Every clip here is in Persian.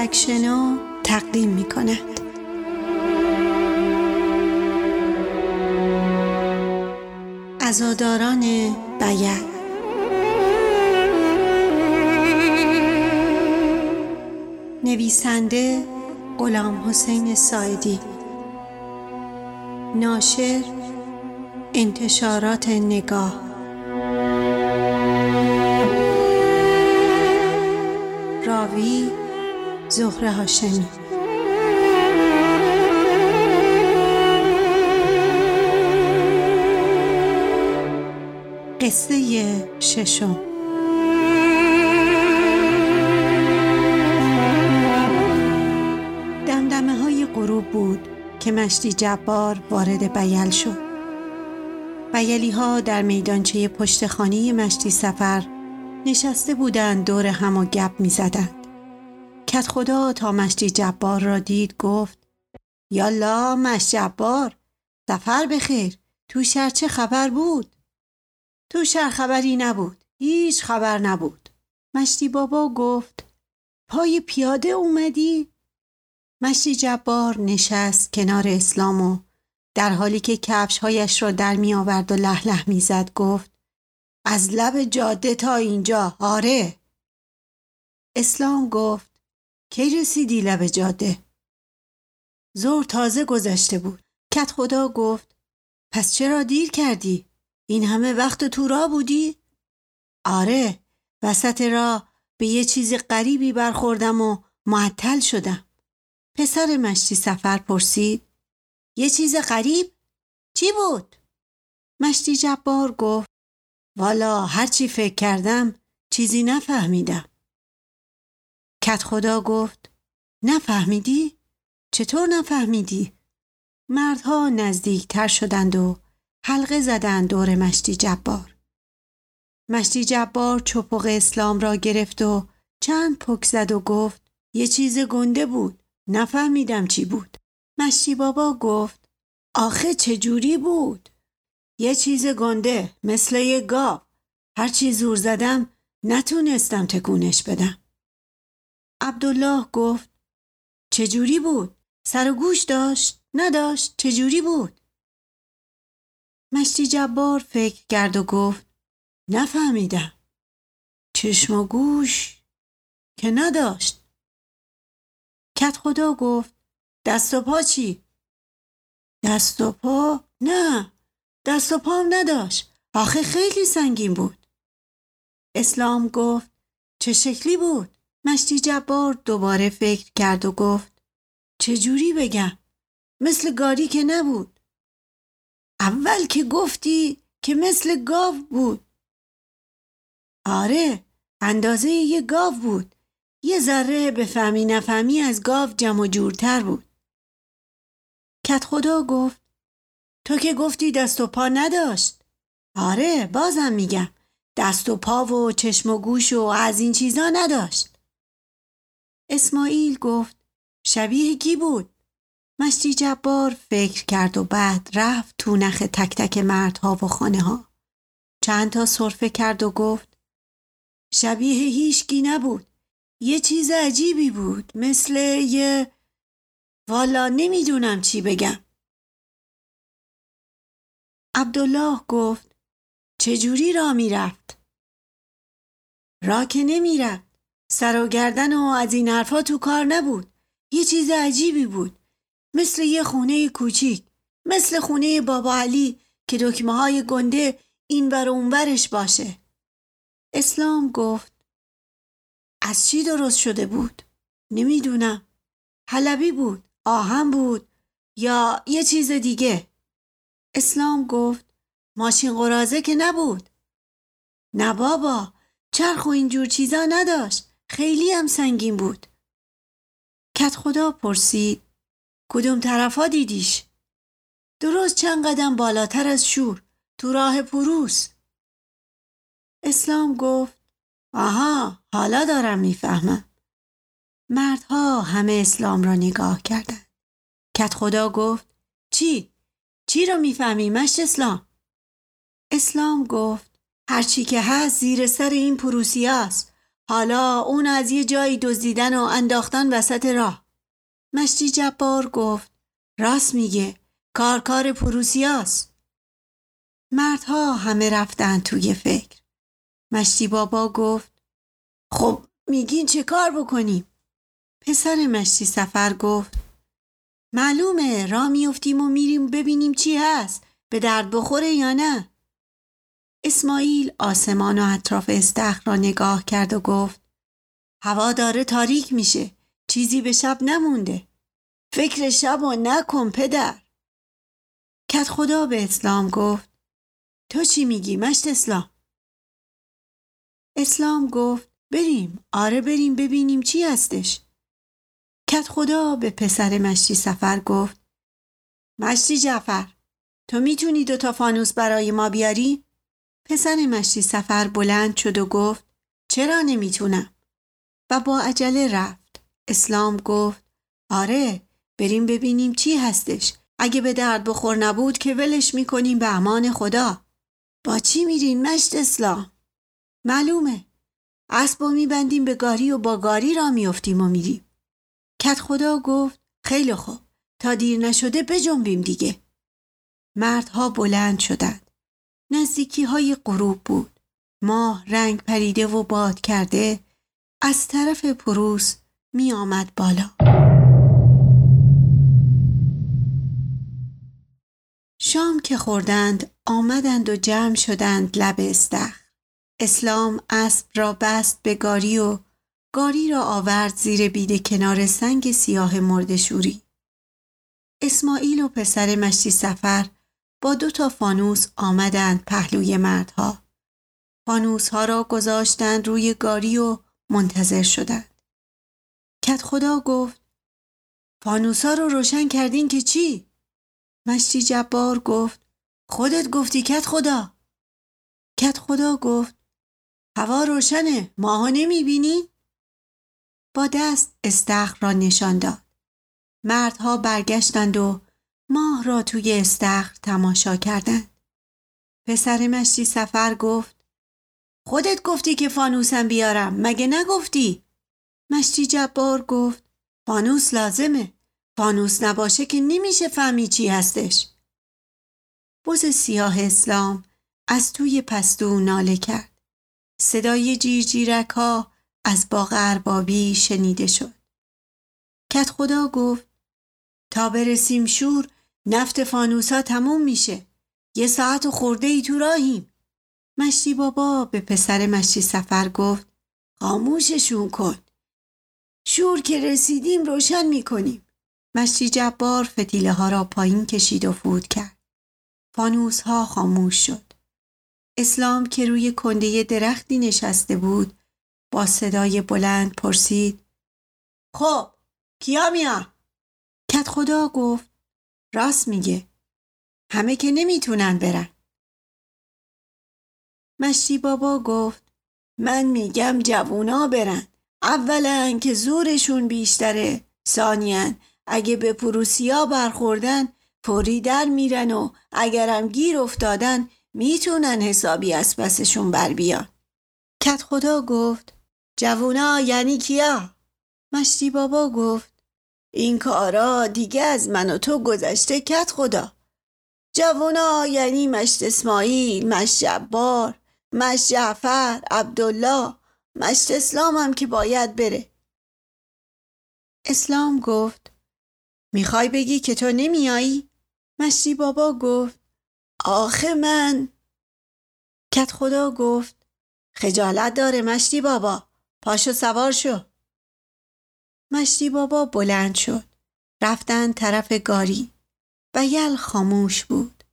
سگ شنا تقدیم می کند ازاداران بیل نویسنده غلام حسین سایدی. ناشر انتشارات نگاه. زهره هاشمی قصه ششم. دمدمه های غروب بود که مشتی جبار وارد بیل شد. بیلی ها در میدانچه پشت خانه مشتی سفر نشسته بودند دور هم و گپ می زدند. کت خدا تا مشتی جبار را دید گفت یالا مشت جبار سفر بخیر تو شهر چه خبر بود؟ تو شهر خبری نبود هیچ خبر نبود مشتی بابا گفت پای پیاده اومدی؟ مشتی جبار نشست کنار اسلام و در حالی که کفشهایش را در می آورد و لح لح می زد گفت از لب جاده تا اینجا آره اسلام گفت کی رسیدی لب جاده؟ زور تازه گذشته بود. کت خدا گفت پس چرا دیر کردی؟ این همه وقت تو را بودی؟ آره وسط را به یه چیز غریبی برخوردم و معطل شدم. پسر مشتی سفر پرسید یه چیز غریب؟ چی بود؟ مشتی جبار گفت والا هرچی فکر کردم چیزی نفهمیدم. کت خدا گفت نفهمیدی؟ چطور نفهمیدی؟ مردها نزدیکتر شدند و حلقه زدند دور مشتی جبار. مشتی جبار چپق اسلام را گرفت و چند پک زد و گفت یه چیز گنده بود. نفهمیدم چی بود. مشتی بابا گفت آخه چجوری بود؟ یه چیز گنده مثل یه گاو هرچی زور زدم نتونستم تکونش بدم عبدالله گفت چجوری بود؟ سر و گوش داشت؟ نداشت؟ چجوری بود؟ مشتی جبار فکر کرد و گفت نفهمیدم چشم و گوش که نداشت کت خدا گفت دست و پا چی؟ دست و پا؟ نه دست و پام نداشت آخه خیلی سنگین بود اسلام گفت چه شکلی بود مشتی جبار دوباره فکر کرد و گفت چه جوری بگم؟ مثل گاری که نبود. اول که گفتی که مثل گاو بود. آره اندازه یه گاو بود. یه ذره به فهمی نفهمی از گاو جمع و جورتر بود. کت خدا گفت تو که گفتی دست و پا نداشت. آره بازم میگم. دست و پا و چشم و گوش و از این چیزا نداشت. اسماعیل گفت شبیه کی بود؟ مشتی جبار فکر کرد و بعد رفت تو نخ تک تک مردها و خانه ها چند تا صرفه کرد و گفت شبیه هیچکی نبود. یه چیز عجیبی بود مثل یه والا نمی‌دونم چی بگم. عبدالله گفت چجوری را می‌رفت؟ را که نمی‌رفت. سر و گردن و از این حرفا تو کار نبود. یه چیز عجیبی بود. مثل یه خونه کوچیک. مثل خونه بابا علی که دکمه های گنده این بر اونورش باشه. اسلام گفت از چی درست شده بود؟ نمی‌دونم. حلبی بود آهم بود یا یه چیز دیگه. اسلام گفت ماشین قرازه که نبود. نه بابا چرخ و اینجور چیزا نداشت. خیلی هم سنگین بود. کت خدا پرسید کدوم طرفا دیدیش؟ درست چند قدم بالاتر از شور تو راه پروس. اسلام گفت آها حالا دارم می‌فهمم. مردها همه اسلام را نگاه کردند. کت خدا گفت چی؟ چی رو می‌فهمی مشت اسلام؟ اسلام گفت هرچی که هست زیر سر این پروسیاست حالا اون از یه جایی دزدیدن و انداختن وسط راه. مشتی جبار گفت راست میگه کار کار پروسیاست مردها همه رفتن توی فکر. مشتی بابا گفت خب میگین چه کار بکنیم؟ پسر مشتی سفر گفت معلومه را میفتیم و میریم ببینیم چی هست به درد بخوره یا نه. اسماعیل آسمان و اطراف استخر را نگاه کرد و گفت هوا داره تاریک میشه چیزی به شب نمونده. فکر شب و نکن پدر. کت خدا به اسلام گفت تو چی میگی مشت اسلام؟ اسلام گفت بریم آره بریم ببینیم چی هستش. کت خدا به پسر مشتی سفر گفت مشتی جعفر تو می‌تونی دو تا فانوس برای ما بیاری؟ پسر مشتی سفر بلند شد و گفت چرا نمی‌تونم؟ و با عجله رفت. اسلام گفت آره بریم ببینیم چی هستش. اگه به درد بخور نبود که ولش می‌کنیم به امان خدا. با چی میرین مشت اسلام؟ معلومه. اسب میبندیم به گاری و با گاری را میفتیم و میریم. کت خدا گفت خیلی خوب تا دیر نشده بجنبیم دیگه. مردها بلند شدند. نزدیکی های غروب بود. ماه رنگ پریده و باد کرده از طرف پروس می آمد بالا. شام که خوردند آمدند و جمع شدند لب استخ. اسلام اسب را بست به گاری و گاری را آورد زیر بیده کنار سنگ سیاه مردشوری. اسماعیل و پسر مشتی سفر با دو تا فانوس آمدند پهلوی مردها. فانوس ها را گذاشتند روی گاری و منتظر شدند. کت خدا گفت فانوس ها رو روشن کردین که چی؟ مشتی جبار گفت خودت گفتی کت خدا. کت خدا گفت هوا روشنه ماها نمی بینی؟ با دست استخر را نشان داد. مردها برگشتند و ماه را توی استخر تماشا کردند. پسر مشتی سفر گفت خودت گفتی که فانوسم بیارم مگه نگفتی؟ مشتی جبار گفت فانوس لازمه فانوس نباشه که نمیشه فهمی چی هستش بز سیاه اسلام از توی پستو ناله کرد صدای جیرجیرک ها از باغ اربابی شنیده شد کت خدا گفت تا برسیم شور نفت فانوسا تموم میشه. یه ساعت و خورده ای تو راهیم. مشتی بابا به پسر مشتی سفر گفت خاموششون کن. شور که رسیدیم روشن می‌کنیم. مشتی جبار فتیله ها را پایین کشید و فود کرد. فانوس ها خاموش شد. اسلام که روی کنده درختی نشسته بود با صدای بلند پرسید خب کیا میان؟ کت خدا گفت راست میگه. همه که نمی‌تونن برن. مشتی بابا گفت من میگم جوونا برن. اولا که زورشون بیشتره. ثانیا اگه به پروسیا برخوردن فوری در میرن و اگرم گیر افتادن می‌تونن حسابی از پسشون بر بیان. کت خدا گفت جوونا یعنی کیا؟ مشتی بابا گفت این کارا دیگه از من و تو گذشته کت خدا. جوونا یعنی مشت اسماعیل مشت جبار مشت جعفر عبدالله مشت اسلام هم که باید بره. اسلام گفت می‌خوای بگی که تو نمیایی؟ مشتی بابا گفت آخه من. کت خدا گفت خجالت داره مشتی بابا پاشو سوار شو. مشتی بابا بلند شد رفتن طرف گاری و خاموش بود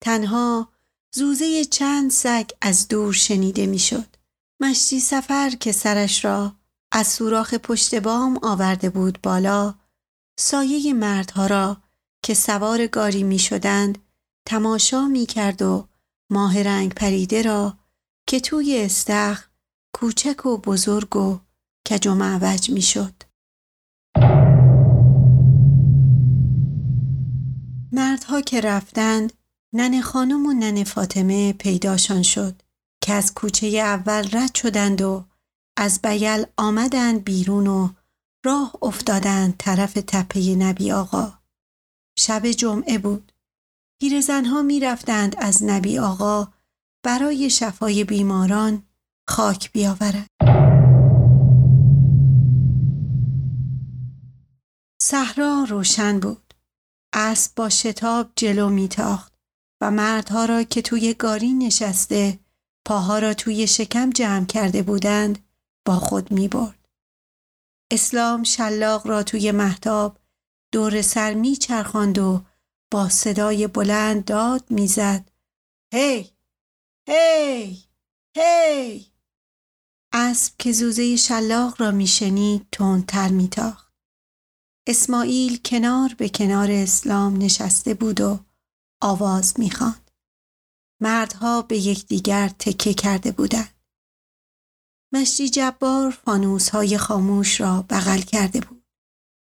تنها زوزه چند سگ از دور شنیده می‌شد. مشتی سفر که سرش را از سوراخ پشت بام آورده بود بالا سایه مردها را که سوار گاری می شدند تماشا می کرد و ماه رنگ پریده را که توی استخ کوچک و بزرگ و کج و معوج می شد. مردها که رفتند نن خانم و نن فاطمه پیداشان شد که از کوچه اول رد شدند و از بیل آمدند بیرون و راه افتادند طرف تپه نبی آقا. شب جمعه بود. پیرزنها می رفتند از نبی آقا برای شفای بیماران خاک بیاورند. صحرا روشن بود. اسب با شتاب جلو میتاخت و مردها را که توی گاری نشسته پاها را توی شکم جمع کرده بودند با خود می برد. اسلام شلاق را توی محتاب دور سر می چرخاند و با صدای بلند داد می‌زد. هی! هی! هی! اسب که زوزه شلاق را میشنید تندتر میتاخت. اسماعیل کنار به کنار اسلام نشسته بود و آواز می‌خواند مردها به یکدیگر تکه کرده بودند مشتی جبار فانوس های خاموش را بغل کرده بود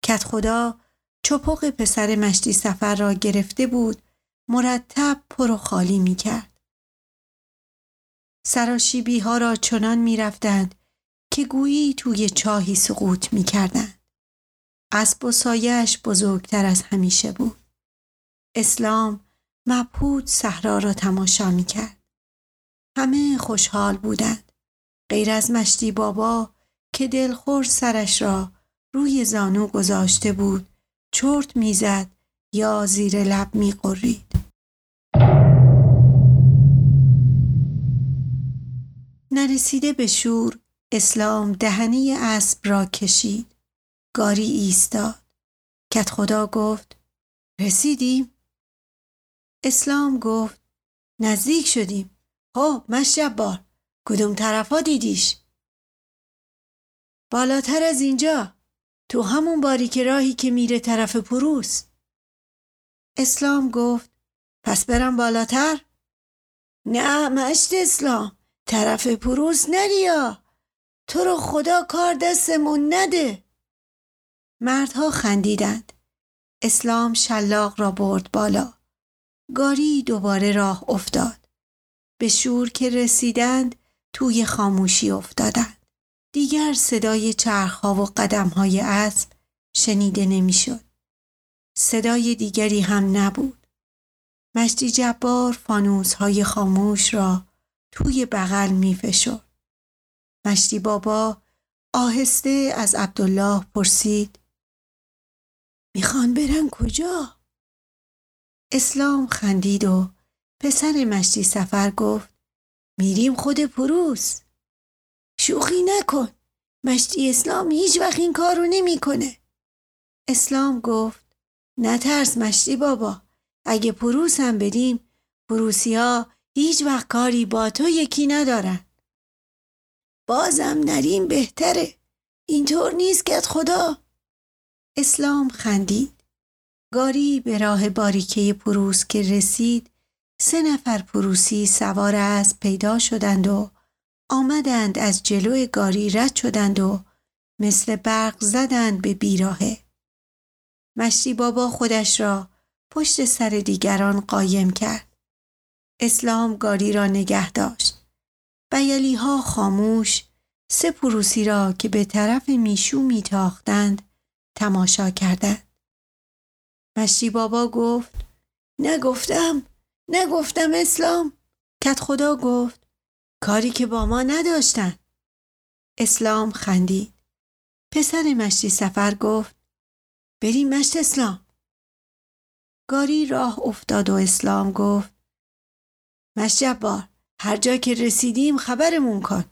کت خدا چپق پسر مشتی سفر را گرفته بود مرتب پر و خالی می کرد. سراشیبی ها را چنان می رفتند که گویی توی چاهی سقوط می کردند. اسب و سایش بزرگتر از همیشه بود. اسلام مبهود صحرا را تماشا می کرد. همه خوشحال بودند. غیر از مشتی بابا که دلخور سرش را روی زانو گذاشته بود چرت می‌زد یا زیر لب میقرید نرسیده به شور اسلام دهنی اسب را کشید گاری ایستاد. کت خدا گفت رسیدیم. اسلام گفت نزدیک شدیم. خب مشجبار کدوم طرفا دیدیش؟ بالاتر از اینجا تو همون باریک راهی که میره طرف پروس. اسلام گفت پس برم بالاتر؟ نه مشت اسلام طرف پروس نریا. تو رو خدا کار دستمون نده. مردها خندیدند اسلام شلاق را برد بالا گاری دوباره راه افتاد به شور که رسیدند توی خاموشی افتادند دیگر صدای چرخها و قدمهای اسب شنیده نمی‌شد. صدای دیگری هم نبود. مشتی جبار فانوس های خاموش را توی بغل می فشد. مشتی بابا آهسته از عبدالله پرسید می‌خوان برن کجا؟ اسلام خندید و پسر مشتی سفر گفت میریم خود پروس. شوخی نکن مشتی اسلام هیچ وقت این کارو نمی‌کنه. اسلام گفت نترس مشتی بابا اگه پروس هم بدیم پروسی ها هیچ وقت کاری با تو یکی ندارن بازم نریم بهتره اینطور نیست که خدا اسلام خندید گاری به راه باریکه پروس که رسید سه نفر پروسی سوار از پیدا شدند و آمدند از جلو گاری رد شدند و مثل برق زدند به بیراهه. مشتی بابا خودش را پشت سر دیگران قایم کرد. اسلام گاری را نگه داشت. بیلی ها خاموش سه پروسی را که به طرف میشو میتاختند تماشا کردند. مشتی بابا گفت نگفتم نگفتم اسلام. کت خدا گفت کاری که با ما نداشتن. اسلام خندید. پسر مشتی سفر گفت بریم مشت اسلام. گاری راه افتاد و اسلام گفت مشت جبار هر جا که رسیدیم خبرمون کن.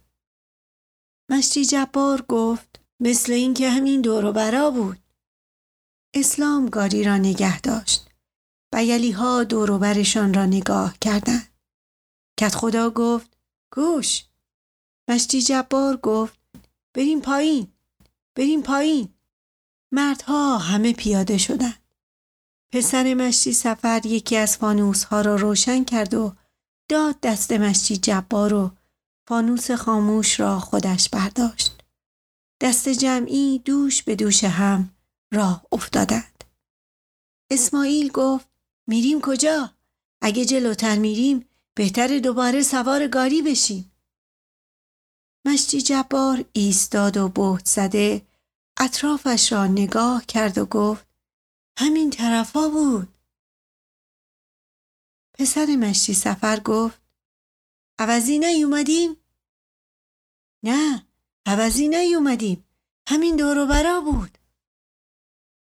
مشتی جبار گفت مثل اینکه همین دور و برا بود. اسلام گاری را نگه داشت بیلی ها دور برشان را نگاه کردند. کت خدا گفت گوش. مشتی جبار گفت بریم پایین بریم پایین. مردها همه پیاده شدند. پسر مشتی سفر یکی از فانوس ها را روشن کرد و داد دست مشتی جبار و فانوس خاموش را خودش برداشت. دست جمعی دوش به دوش هم راه افتادند اسماعیل گفت میریم کجا؟ اگه جلوتر میریم بهتر دوباره سوار گاری بشیم. مشتی جبار ایستاد و بهت زده اطرافش را نگاه کرد و گفت همین طرفا بود. پسر مشتی سفر گفت عوضی نیومدیم؟ نه عوضی نیومدیم همین دور برا بود.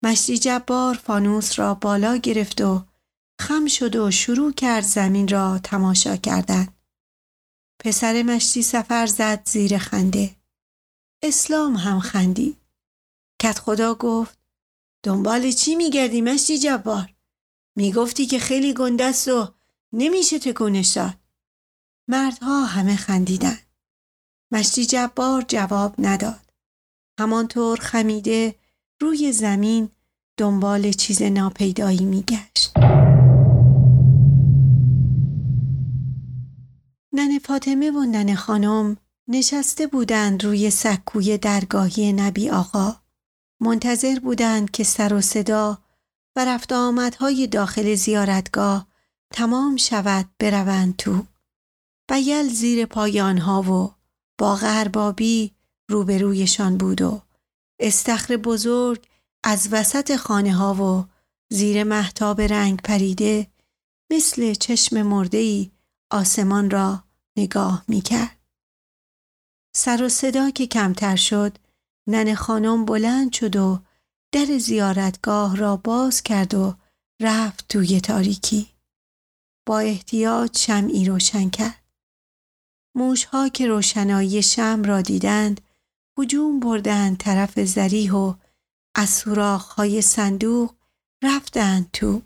مشتی جبار فانوس را بالا گرفت و خم شد و شروع کرد زمین را تماشا کردن. پسر مشتی سفر زد زیر خنده. اسلام هم خندید. کت خدا گفت دنبال چی میگردی مشتی جبار؟ می‌گفتی که خیلی گندست و نمیشه تکونش داد. مردها همه خندیدن. مشتی جبار جواب نداد. همانطور خمیده روی زمین دنبال چیز ناپیدایی میگشت. نن فاطمه و نن خانم نشسته بودند روی سکوی درگاهی نبی آقا. منتظر بودند که سر و صدا و رفت آمدهای داخل زیارتگاه تمام شود بروند تو. بیل زیر پای آنها و با غربابی روبرویشان بود و استخر بزرگ از وسط خانه ها و زیر محتاب رنگ پریده مثل چشم مردهی آسمان را نگاه می کرد. سر و صدا که کمتر شد نن خانم بلند شد و در زیارتگاه را باز کرد و رفت توی تاریکی. با احتیاط شمعی روشن کرد. موشها که روشنایی شم را دیدند هجوم بردند طرف زریح و از های صندوق رفتند تو.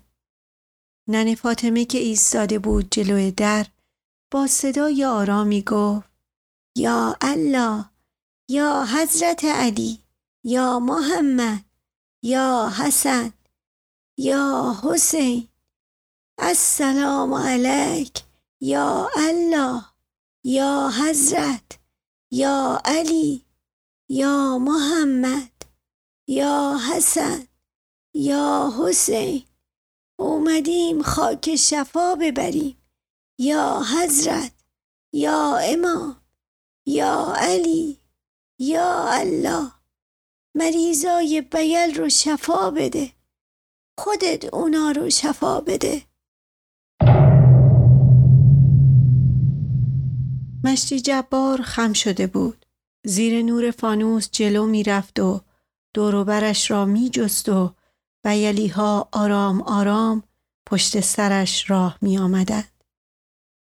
نن فاطمه که ایستاده بود جلوی در با صدای آرامی گفت یا الله یا حضرت علی یا محمد یا حسن یا حسین السلام علیک یا الله یا حضرت یا علی یا محمد یا حسن یا حسین اومدیم خاک شفا ببریم. یا حضرت یا امام یا علی یا الله. مریضای بیل رو شفا بده. خودت اونا رو شفا بده. مشتی جبار خم شده بود زیر نور فانوس جلو می‌رفت و دوروبرش را می جست و بیلی ها آرام آرام پشت سرش راه می آمدند.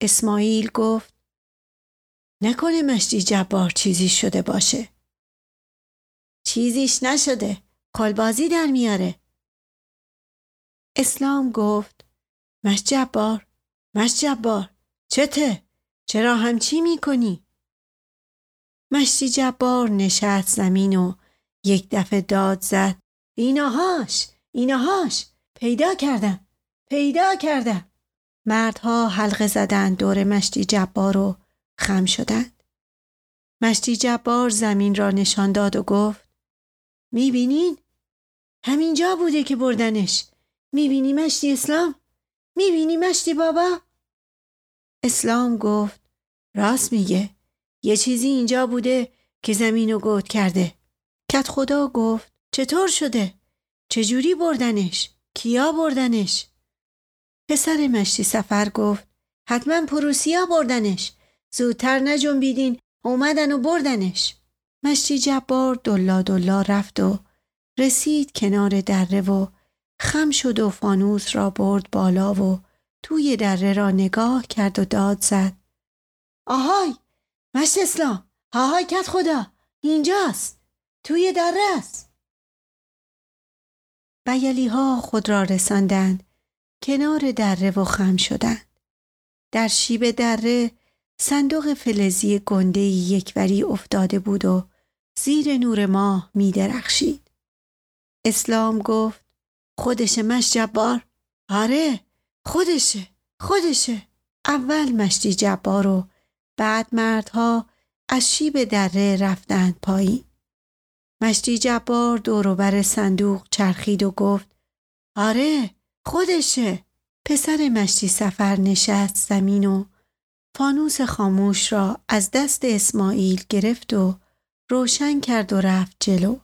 اسماعیل گفت نکنه مشتی جبار چیزی شده باشه. چیزیش نشده. کلبازی در میاره. اسلام گفت مش جبار مش جبار چته؟ چرا همچی می‌کنی؟ مشتی جبار نشست زمین و یک دفعه داد زد ایناهاش ایناهاش پیدا کردم پیدا کردم مردها حلقه زدند دور مشتی جبار و خم شدند مشتی جبار زمین را نشان داد و گفت می‌بینین؟ همینجا بوده که بردنش می‌بینی مشتی اسلام؟ می‌بینی مشتی بابا؟ اسلام گفت راست میگه یه چیزی اینجا بوده که زمین رو گود کرده کت خدا گفت چطور شده؟ چجوری بردنش؟ کیا بردنش؟ پسر مشتی سفر گفت حتما پروسیا بردنش زودتر نجنبیدین اومدن و بردنش مشتی جبار دلا دلا رفت و رسید کنار دره و خم شد و فانوس را برد بالا و توی دره را نگاه کرد و داد زد. آهای مشت اسلام. آهای کت خدا اینجاست. توی دره است. بیلی ها خود را رساندند. کنار دره و خم شدند. در شیب دره صندوق فلزی گنده یکوری افتاده بود و زیر نور ماه می درخشید. اسلام گفت خودشه مش جبار؟ آره خودشه خودشه اول مشتی جبار و بعد مردها از شیب دره رفتند پایین. مشتی جبار دوروبر صندوق چرخید و گفت آره خودشه پسر مشتی سفر نشست زمین و فانوس خاموش را از دست اسماعیل گرفت و روشن کرد و رفت جلو.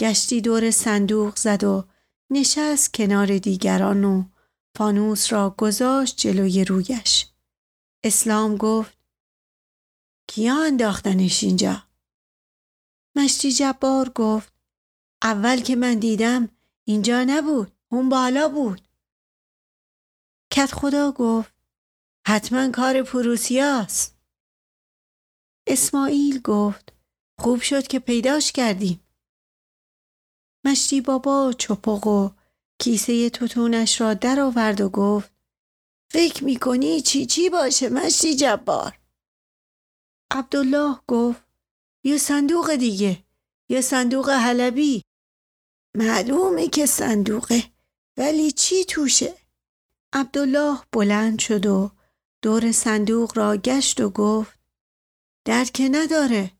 گشتی دور صندوق زد و نشست کنار دیگران و فانوس را گذاشت جلوی رویش. اسلام گفت کیا انداختنش اینجا؟ مشتی جبار گفت اول که من دیدم اینجا نبود اون بالا بود. کت خدا گفت حتما کار پروسیاست. اسماعیل گفت خوب شد که پیداش کردیم. مشتی بابا چپق و کیسه توتونش را درآورد و گفت فکر می‌کنی چی چی باشه مشتی جبار؟ عبدالله گفت یه صندوق دیگه یه صندوق حلبی. معلومه که صندوقه ولی چی توشه؟ عبدالله بلند شد و دور صندوق را گشت و گفت در که نداره.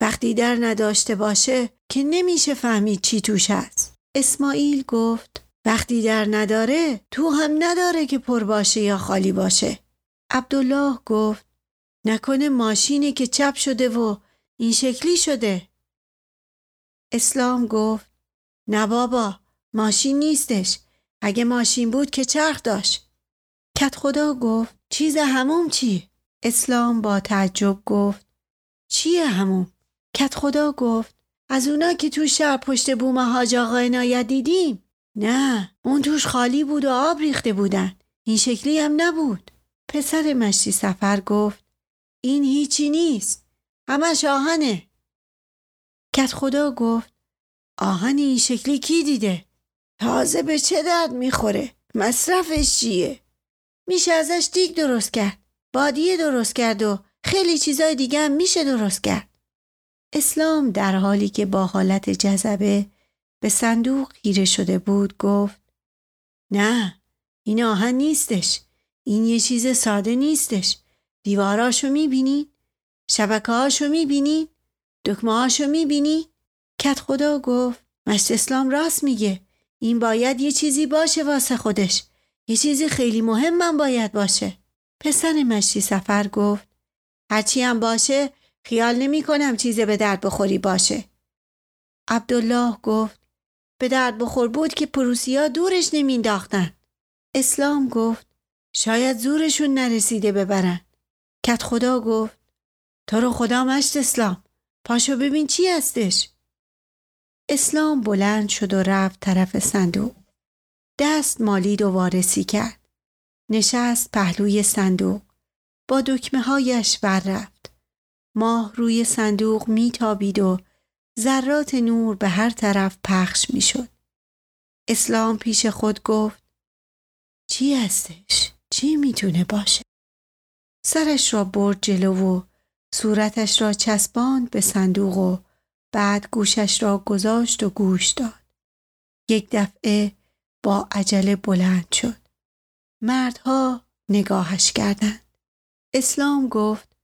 وقتی در نداشته باشه که نمیشه فهمید چی توش است. اسماعیل گفت وقتی در نداره تو هم نداره که پر باشه یا خالی باشه. عبدالله گفت نکنه ماشینی که چپ شده و این شکلی شده. اسلام گفت نه بابا ماشین نیستش. اگه ماشین بود که چرخ داشت. کت خدا گفت چیز هموم چی؟ اسلام با تعجب گفت چیه هموم؟ کت خدا گفت از اونا که تو شهر پشت بوم حاج آقا عنایت دیدیم. نه اون توش خالی بود و آب ریخته بودن. این شکلی هم نبود. پسر مشتی سفر گفت این هیچی نیست. همش آهنه کت خدا گفت آهن این شکلی کی دیده؟ تازه به چه درد می‌خوره؟ مصرفش چیه؟ میشه ازش دیگ درست کرد. بادیه درست کرد و خیلی چیزای دیگه هم میشه درست کرد. اسلام در حالی که با حالت جذبه به صندوق خیره شده بود گفت نه این آهن نیستش این یه چیز ساده نیستش دیواراشو می‌بینی؟ شبکه هاشو می‌بینی؟ دکمه هاشو می‌بینی؟ کت خدا گفت مشت اسلام راست میگه این باید یه چیزی باشه واسه خودش یه چیزی خیلی مهم من باید باشه پسر مشتی سفر گفت هرچی هم باشه خیال نمی کنم چیزی به درد بخوری باشه عبدالله گفت به درد بخور بود که پروسیا دورش نمینداختن اسلام گفت شاید زورشون نرسیده ببرن. کت خدا گفت تو رو خدا مشت اسلام پاشو ببین چی هستش. اسلام بلند شد و رفت طرف صندوق. دست مالید و وارسی کرد. نشست پهلوی صندوق. با دکمه هایش بر رفت. ماه روی صندوق میتابید و ذرات نور به هر طرف پخش می‌شد. اسلام پیش خود گفت چی هستش؟ چی می‌تونه باشه؟ سرش را برد جلو و صورتش را چسباند به صندوق و بعد گوشش را گذاشت و گوش داد. یک دفعه با عجله بلند شد. مردها نگاهش کردند. اسلام گفت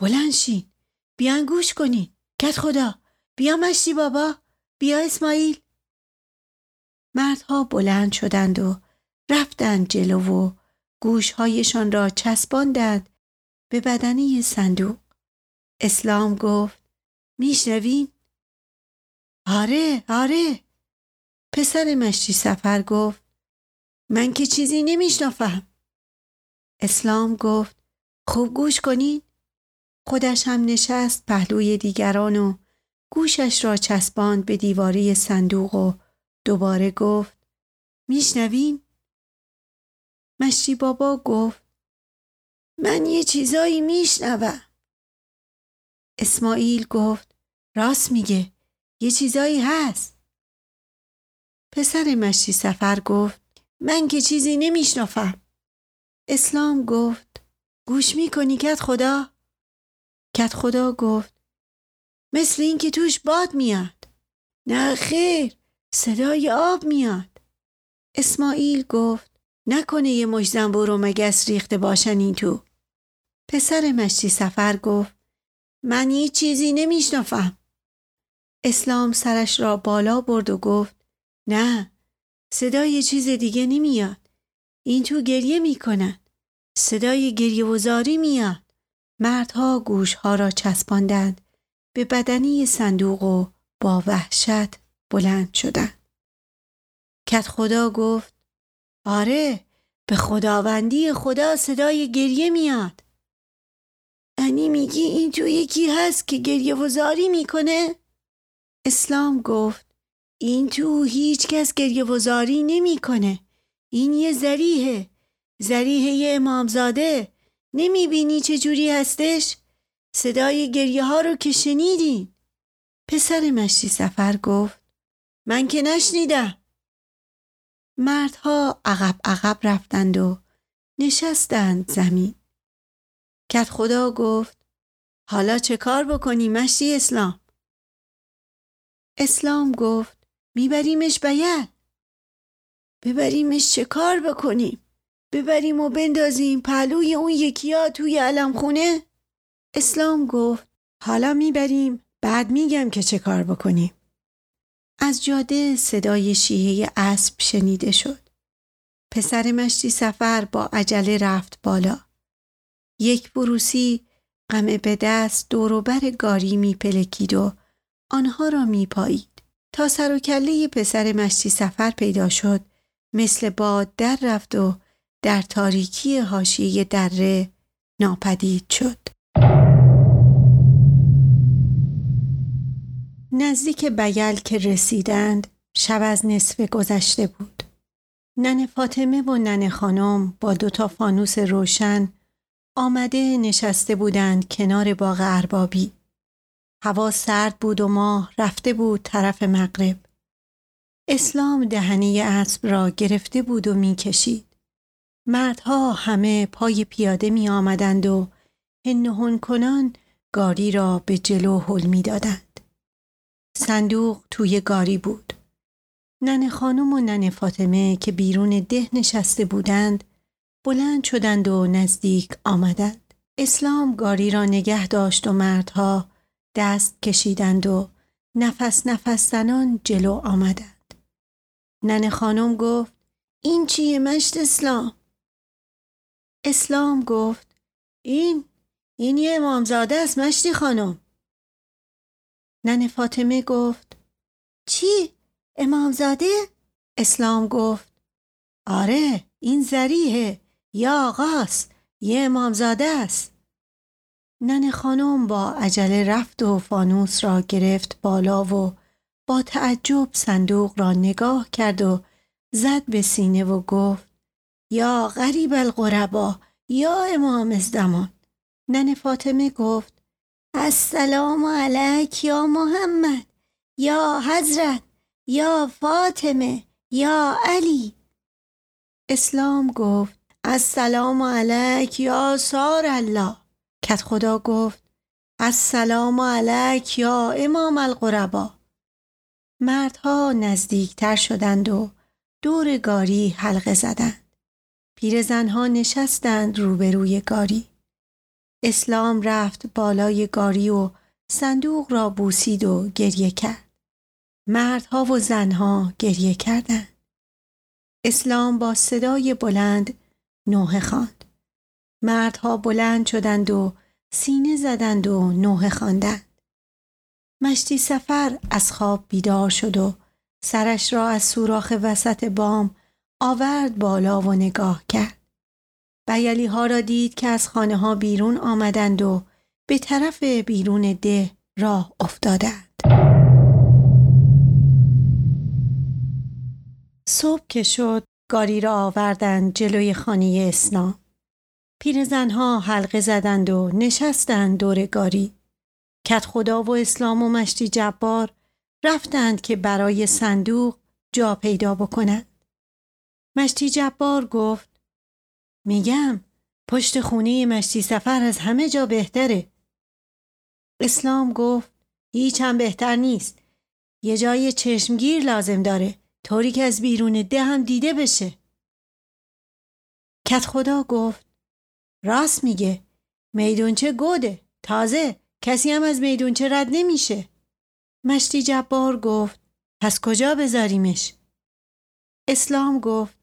بلند شین. بیان گوش کنین. کت خدا بیا مشتی بابا. بیا اسماعیل. مردها بلند شدند و رفتند جلو و گوشهایشان را چسباندند به بدنه صندوق. اسلام گفت میشنوین؟ آره آره. پسر مشتی سفر گفت من که چیزی نمیشنافم اسلام گفت خوب گوش کنین. خودش هم نشست پهلوی دیگران و گوشش را چسباند به دیواری صندوق و دوباره گفت میشنوین؟ مشتی بابا گفت من یه چیزایی میشنوم. اسماعیل گفت راست میگه یه چیزایی هست. پسر مشتی سفر گفت من که چیزی نمیشنافم. اسلام گفت گوش می‌کنی کت خدا؟ کت خدا گفت مثل اینکه توش باد میاد. نه خیر صدای آب میاد. اسماعیل گفت نکنه یه مش زنبور مگس ریخته باشن این تو. پسر مشتی سفر گفت من هیچ چیزی نمیشنافم اسلام سرش را بالا برد و گفت نه صدای چیز دیگه نمیاد. این تو گریه می‌کنن. صدای گریه و زاری میاد. مردها گوشها را چسباندند. به بدنی صندوق و با وحشت بلند شدند کت خدا گفت آره به خداوندی خدا صدای گریه میاد یعنی میگی این تو یکی هست که گریه و زاری می‌کنه؟ اسلام گفت این تو هیچ کس گریه و زاری نمی‌کنه. این یه زریحه زریح یه امامزاده نمی‌بینی چه جوری هستش؟ صدای گریه ها رو که شنیدین پسر مشتی سفر گفت من که نشنیدم. مردها عقب عقب رفتند و نشستند زمین. کت خدا گفت حالا چه کار بکنی مشتی اسلام؟ اسلام گفت میبریمش بیل ببریمش چه کار بکنیم؟ ببریم و بندازیم پهلوی اون یکیا توی علم خونه اسلام گفت حالا می‌بریم بعد میگم که چه کار بکنیم. از جاده صدای شیهه اسب شنیده شد. پسر مشتی سفر با عجله رفت بالا. یک بروسی غمه به دست دوروبر گاری میپلکید و آنها را میپایید. تا سر و کله پسر مشتی سفر پیدا شد مثل باد در رفت و در تاریکی حاشیه دره ناپدید شد. نزدیک بیل که رسیدند شب از نصف گذشته بود نن فاطمه و نن خانم با دوتا فانوس روشن آمده نشسته بودند کنار باغ اربابی. هوا سرد بود و ماه رفته بود طرف مغرب. اسلام دهنه اسب را گرفته بود و می‌کشید. مردها همه پای پیاده می آمدند و هن کنان گاری را به جلو حل می دادند. صندوق توی گاری بود. نن خانم و نن فاطمه که بیرون ده نشسته بودند بلند شدند و نزدیک آمدند. اسلام گاری را نگه داشت و مردها دست کشیدند و نفس نفس زنان جلو آمدند. نن خانم گفت این چیه مشت اسلام؟ اسلام گفت این این یه امامزاده است مشتی خانم. نن فاطمه گفت چی؟ امامزاده؟ اسلام گفت آره این زریه یا آقاست یه امامزاده است نن خانم با عجله رفت و فانوس را گرفت بالا و با تعجب صندوق را نگاه کرد و زد به سینه و گفت یا غریب القربا یا امام ازدمان نن فاطمه گفت السلام علیک یا محمد یا حضرت یا فاطمه یا علی. اسلام گفت السلام علیک یا سار الله. کت خدا گفت السلام علیک یا امام القربا. مردها نزدیکتر شدند و دور گاری حلقه زدند. پیرزنها نشستند روبروی گاری. اسلام رفت بالای گاری و صندوق را بوسید و گریه کرد مردها و زنها گریه کردند اسلام با صدای بلند نوه خواند. مردها بلند شدند و سینه زدند و نوه خواندند. مشتی سفر از خواب بیدار شد و سرش را از سوراخ وسط بام آورد بالا و نگاه کرد. بیلی ها را دید که از خانه ها بیرون آمدند و به طرف بیرون ده راه افتادند. صبح که شد گاری را آوردند جلوی خانه اسلام. پیرزنها حلقه زدند و نشستند دور گاری. کت خدا و اسلام و مشتی جبار رفتند که برای صندوق جا پیدا بکنند. مشتی جبار گفت میگم پشت خونه مشتی سفر از همه جا بهتره. اسلام گفت هیچ هم بهتر نیست. یه جای چشمگیر لازم داره. طوری که از بیرون ده هم دیده بشه کت خدا گفت راست میگه میدونچه گوده تازه کسی هم از میدونچه رد نمیشه مشتی جبار گفت پس کجا بذاریمش اسلام گفت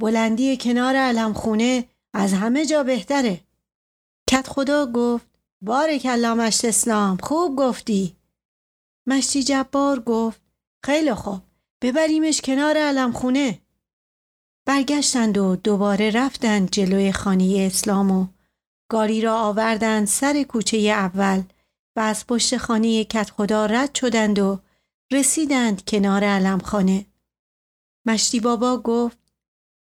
بلندی کنار علم خونه از همه جا بهتره. کت خدا گفت بارک الله مشت اسلام خوب گفتی. مشتی جبار گفت خیلی خوب ببریمش کنار علم خونه برگشتند و دوباره رفتند جلوی خانه اسلام و گاری را آوردند سر کوچه اول و از پشت خانه کت خدا رد شدند و رسیدند کنار علم خانه. مشتی بابا گفت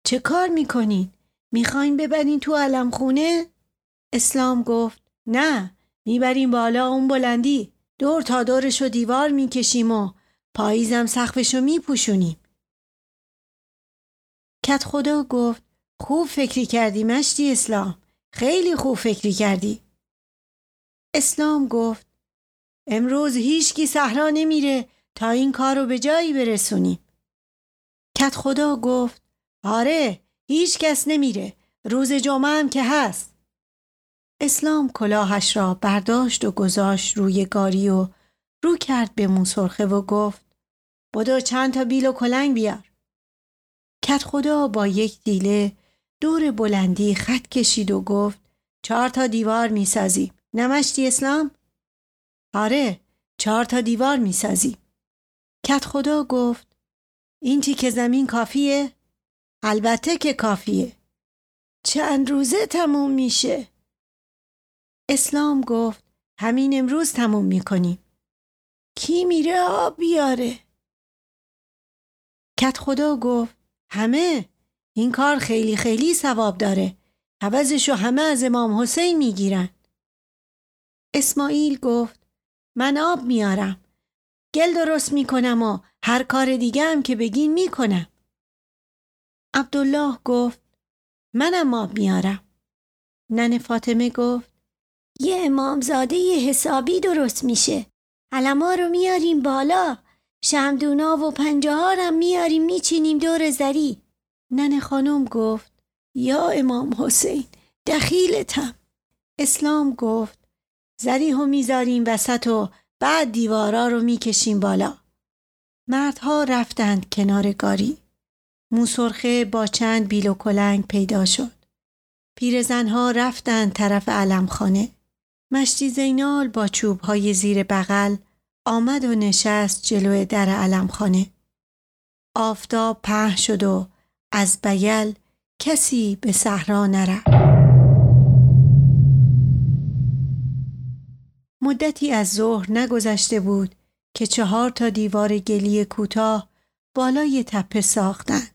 چه کار می‌کنین؟ می‌خواین ببرین تو علم خونه؟ اسلام گفت نه می‌بریم بالا اون بلندی دور تا دورش و دیوار می‌کشیم و پاییزم سقفش رو میپوشونیم. کت خدا گفت خوب فکری کردی مشتی اسلام خیلی خوب فکری کردی اسلام گفت امروز هیچکی صحرا نمیره تا این کار رو به جایی برسونیم کت خدا گفت آره هیچ کس نمیره. روز جمعه هم که هست. اسلام کلاهش را برداشت و گذاشت روی گاری و رو کرد به موسرخه و گفت بدو چند تا بیل و کلنگ بیار. کت خدا با یک دیله دور بلندی خط کشید و گفت چهار تا دیوار می‌سازیم. نمشتی اسلام؟ آره چهار تا دیوار می‌سازیم. کت خدا گفت این که زمین کافیه؟ البته که کافیه. چند روزه تموم میشه؟ اسلام گفت همین امروز تموم می‌کنیم. کی میره آب بیاره؟ کت خدا گفت همه این کار خیلی خیلی ثواب داره. عوضشو همه از امام حسین می‌گیرن. اسماعیل گفت من آب میارم گل درست می‌کنم و هر کار دیگه هم که بگین می‌کنم. عبدالله گفت منم آب میارم. نن فاطمه گفت یه امامزاده یه حسابی درست میشه. علما رو میاریم بالا. شمدونا و پنجه هم میاریم میچینیم دور زری. نن خانم گفت یا امام حسین دخیلتم. اسلام گفت زریحو می‌ذاریم وسط و بعد دیوارا رو می‌کشیم بالا. مردها رفتند کنار گاری. موسرخه با چند بیل و کلنگ پیدا شد. پیرزنها رفتند طرف علمخانه. مشتی زینال با چوبهای زیر بغل آمد و نشست جلوی در علمخانه. آفتاب په شد و از بیل کسی به صحرا نرفت. مدتی از ظهر نگذشته بود که چهار تا دیوار گلی کوتاه بالای تپه ساختند.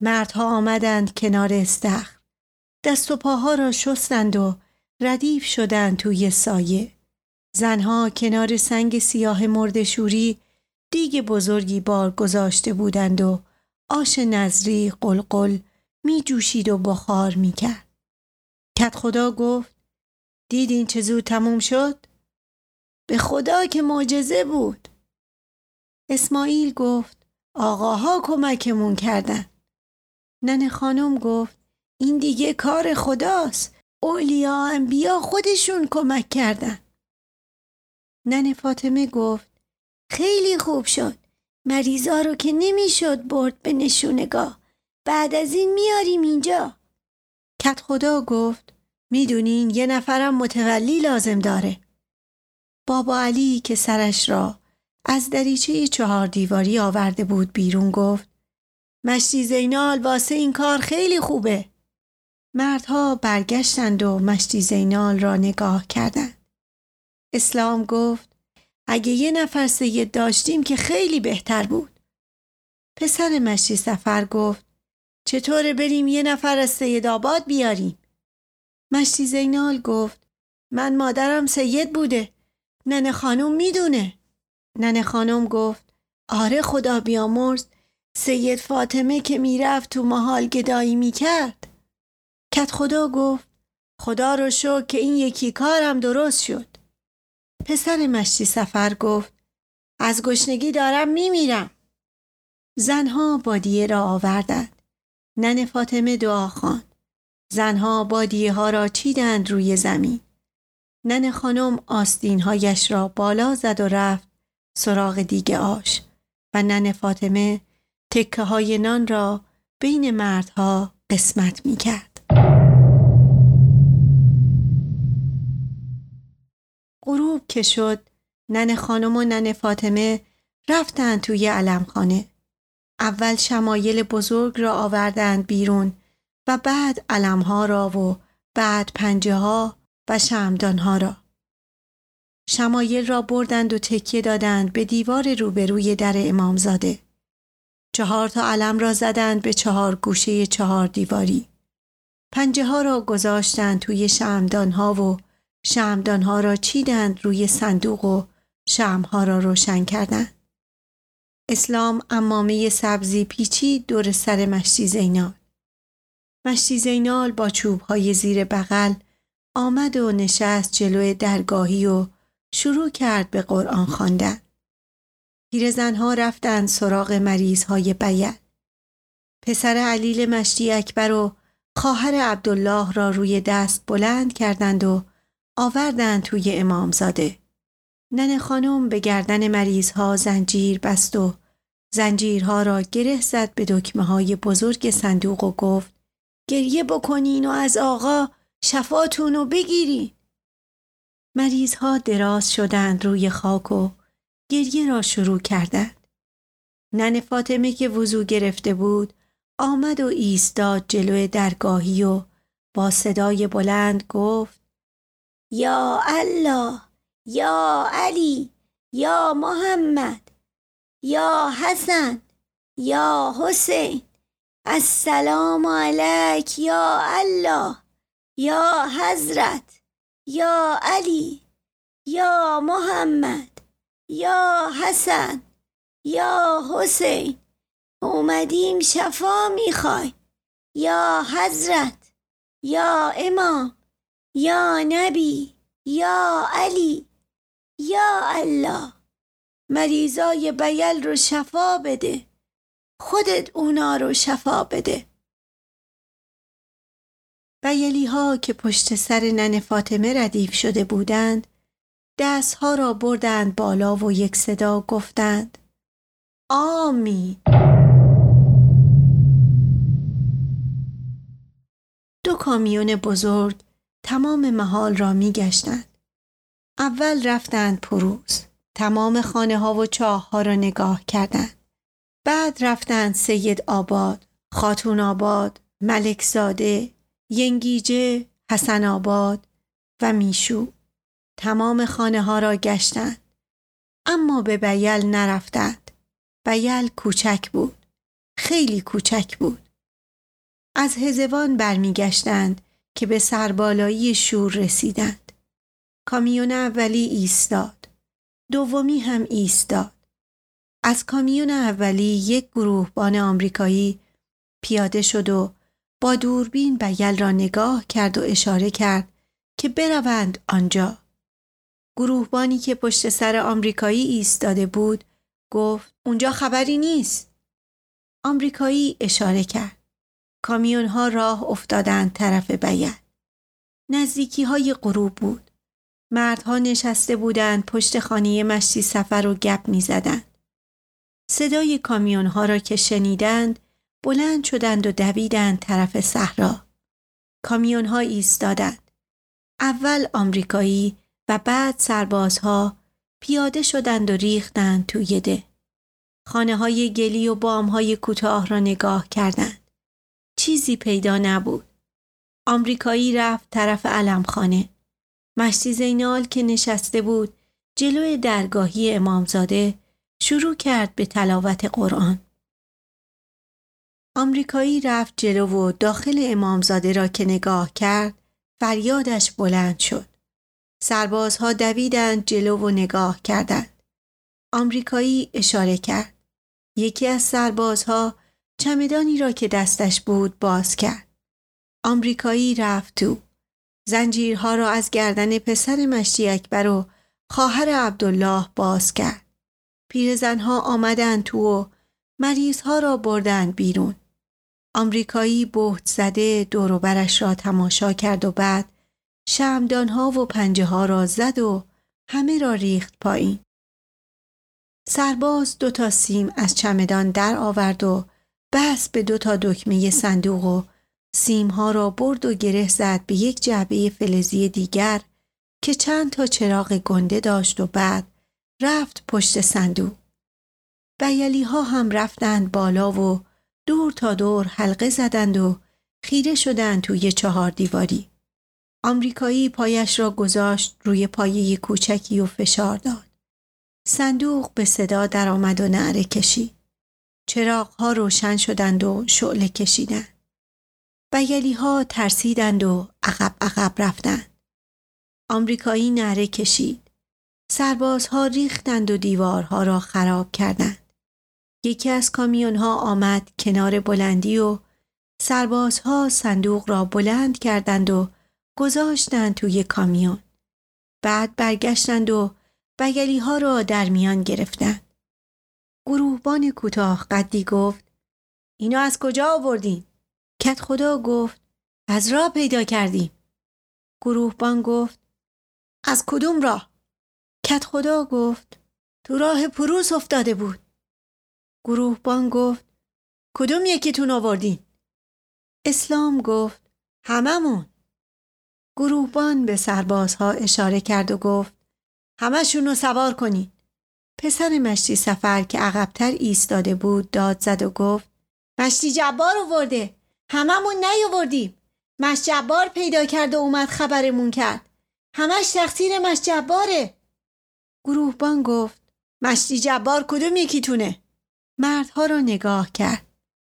مردها آمدند کنار استخر دست و پاها را شستند و ردیف شدند توی سایه زنها کنار سنگ سیاه مردشوری دیگ بزرگی بار گذاشته بودند و آش نظری قلقل می جوشید و بخار می کرد. کت خدا گفت دیدین چه زود تموم شد؟ به خدا که معجزه بود. اسماعیل گفت آقاها کمکمون کردن. نن خانم گفت این دیگه کار خداست. اولیا انبیا خودشون کمک کردن. نن فاطمه گفت خیلی خوب شد. مریضا رو که نمی‌شد برد به نشونگاه. بعد از این میاریم اینجا کت خدا گفت می‌دونین یه نفرم متولی لازم داره بابا علی که سرش را از دریچه چهار دیواری آورده بود بیرون گفت مشتی زینال واسه این کار خیلی خوبه. مردها برگشتند و مشتی زینال را نگاه کردند. اسلام گفت اگه یه نفر سید داشتیم که خیلی بهتر بود. پسر مشتی سفر گفت چطوره بریم یه نفر از سید آباد بیاریم؟ مشتی زینال گفت من مادرم سید بوده. ننه خانم می‌دونه. ننه خانم گفت آره خدا بیامرز سید فاطمه که می‌رفت تو محال گدایی می‌کرد کت خدا گفت خدا رو شو که این یکی کارم درست شد پسر مشتی سفر گفت از گشنگی دارم میمیرم زنها بادیه را آوردند نن فاطمه دعا خواند. زنها بادیه ها را چیدند روی زمین. نن خانم آستینهایش را بالا زد و رفت سراغ دیگه آش و نن فاطمه تکه های نان را بین مردها قسمت می کرد. غروب که شد نن خانم و نن فاطمه رفتند توی علمخانه. اول شمایل بزرگ را آوردند بیرون و بعد علمها را و بعد پنجه ها و شمدان ها را. شمایل را بردند و تکیه دادند به دیوار روبروی در امامزاده. چهار تا علم را زدند به چهار گوشه چهار دیواری. پنجه ها را گذاشتند توی شمدان ها و شمدان ها را چیدند روی صندوق و شمها را روشن کردند. اسلام امامه سبزی پیچی دور سر مشتی زینال. مشتی زینال با چوب های زیر بغل آمد و نشست جلوی درگاهی و شروع کرد به قرآن خواندن. پیرزنها رفتند سراغ مریض های بیل. پسر علیل مشتی اکبر و خواهر عبدالله را روی دست بلند کردند و آوردند توی امامزاده. نن خانم به گردن مریض ها زنجیر بست و زنجیرها را گره زد به دکمه های بزرگ صندوق و گفت گریه بکنین و از آقا شفاتون رو بگیرین. مریض ها دراز شدند روی خاک و گریه را شروع کردند. نن فاطمه که وضو گرفته بود آمد و ایستاد جلوی درگاهی و با صدای بلند گفت یا الله یا علی یا محمد یا حسن یا حسین السلام علیک یا الله یا حضرت یا علی یا محمد یا حسن یا حسین اومدیم شفا می‌خوای. یا حضرت یا امام یا نبی یا علی یا الله. مریضای بیل رو شفا بده. خودت اونا رو شفا بده. بیلی ها که پشت سر نن فاطمه ردیف شده بودند دستها را بردند بالا و یک صدا گفتند آمین دو کامیون بزرگ تمام محال را می گشتند. اول رفتند پروز. تمام خانه ها و چاه ها را نگاه کردند. بعد رفتند سید آباد، خاتون آباد، ملک زاده، ینگیجه، حسن آباد و میشو. تمام خانه ها را گشتند. اما به بیل نرفتند. بیل کوچک بود. خیلی کوچک بود. از هزوان برمیگشتند که به سربالایی شور رسیدند. کامیون اولی ایستاد. دومی هم ایستاد. از کامیون اولی یک گروهبان آمریکایی پیاده شد و با دوربین بیل را نگاه کرد و اشاره کرد که بروند آنجا. گروهبانی که پشت سر آمریکایی ایستاده بود گفت اونجا خبری نیست. آمریکایی اشاره کرد. کامیون ها راه افتادند طرف بیل. نزدیکی های غروب بود. مردها نشسته بودند پشت خانه مشتی سفر و گپ می زدند. صدای کامیون ها را که شنیدند بلند شدند و دویدند طرف صحرا. کامیون ها ایستادند. اول آمریکایی و بعد سربازها پیاده شدند و ریختند توی ده. خانه های گلی و بام های کوتاه را نگاه کردند. چیزی پیدا نبود. آمریکایی رفت طرف علمخانه. مشتی زینال که نشسته بود جلوی درگاهی امامزاده شروع کرد به تلاوت قرآن. آمریکایی رفت جلو و داخل امامزاده را که نگاه کرد فریادش بلند شد. سربازها دویدند جلو و نگاه کردند. آمریکایی اشاره کرد. یکی از سربازها چمدانی را که دستش بود باز کرد. آمریکایی رفت تو. زنجیرها را از گردن پسر مشتی اکبر و خواهر عبدالله باز کرد. پیرزنها آمدند تو و مریضها را بردند بیرون. آمریکایی بهت زده دوروبرش را تماشا کرد و بعد شمدانها و پنجه ها را زد و همه را ریخت پایین. سرباز دو تا سیم از چمدان در آورد و بس به دو تا دکمه صندوق و سیمها را برد و گره زد به یک جعبه فلزی دیگر که چند تا چراغ گنده داشت و بعد رفت پشت صندوق. بیلی ها هم رفتند بالا و دور تا دور حلقه زدند و خیره شدند توی چهار دیواری. آمریکایی پایش را گذاشت روی پایه کوچکی و فشار داد. صندوق به صدا درآمد و نعره کشید. چراغ ها روشن شدند و شعله کشیدند. بیلی ها ترسیدند و عقب عقب رفتند. آمریکایی نعره کشید. سربازها ریختند و دیوارها را خراب کردند. یکی از کامیون ها آمد کنار بلندی و سربازها صندوق را بلند کردند و گذاشتند توی کامیون. بعد برگشتند و بگلی ها را در میان گرفتند. گروهبان کوتاه قدی گفت اینو از کجا آوردین؟ کت خدا گفت از راه پیدا کردیم. گروهبان گفت از کدوم راه؟ کت خدا گفت تو راه پروس افتاده بود. گروهبان گفت کدوم یکیتون آوردین؟ اسلام گفت هممون. گروهبان به سربازها اشاره کرد و گفت همشون رو سوار کنید. پسر مشتی سفر که عقبتر ایستاده بود داد زد و گفت مشتی جبار آورده هممون نیاوردیم. مش جبار پیدا کرد و اومد خبرمون کرد. همش تقصیر مش جباره. گروهبان گفت مشتی جبار کدوم یکیتونه؟ مردها را نگاه کرد.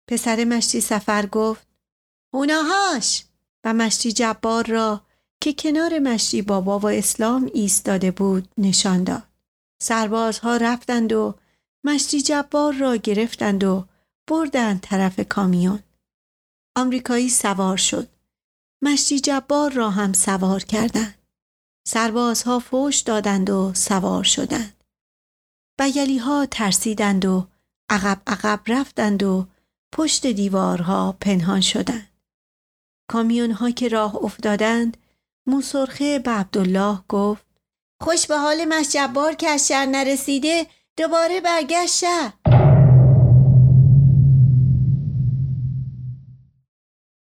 پسر مشتی سفر گفت اوناهاش و مشتی جبار را که کنار مشتی بابا و اسلام ایستاده بود نشان داد. سربازها رفتند و مشتی جبار را گرفتند و بردند طرف کامیون. آمریکایی سوار شد. مشتی جبار را هم سوار کردند. سربازها فوش دادند و سوار شدند. بیلی ها ترسیدند و عقب عقب رفتند و پشت دیوارها پنهان شدند. کامیون ها که راه افتادند موسرخه به عبدالله گفت خوش به حال مشجبار که از شهر نرسیده دوباره برگشت شهر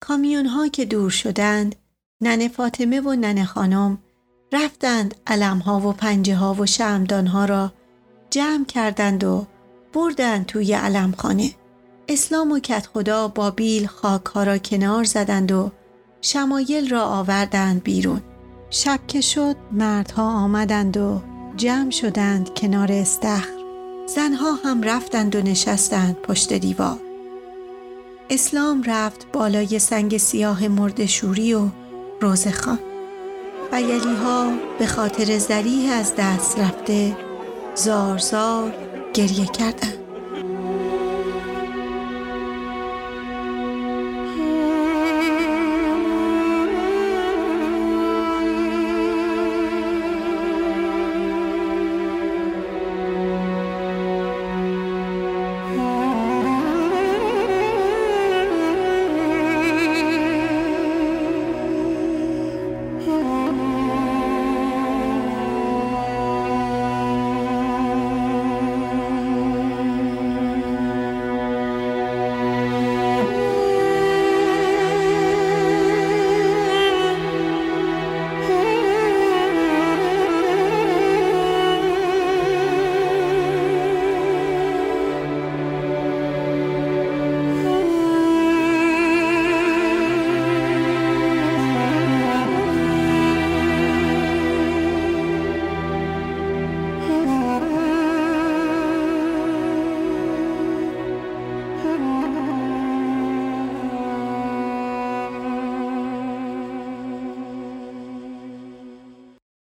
کامیون ها که دور شدند ننه فاطمه و ننه خانم رفتند علم ها و پنجه ها و شمدان ها را جمع کردند و بردند توی علم خانه. اسلام و کت خدا با بیل خاک ها را کنار زدند و شمایل را آوردند بیرون. شب که شد مردها آمدند و جمع شدند کنار استخر. زنها هم رفتند و نشستند پشت دیوار. اسلام رفت بالای سنگ سیاه مرد شوری و روزخان و یلی ها به خاطر زریح از دست رفته زار زار گریه کردند.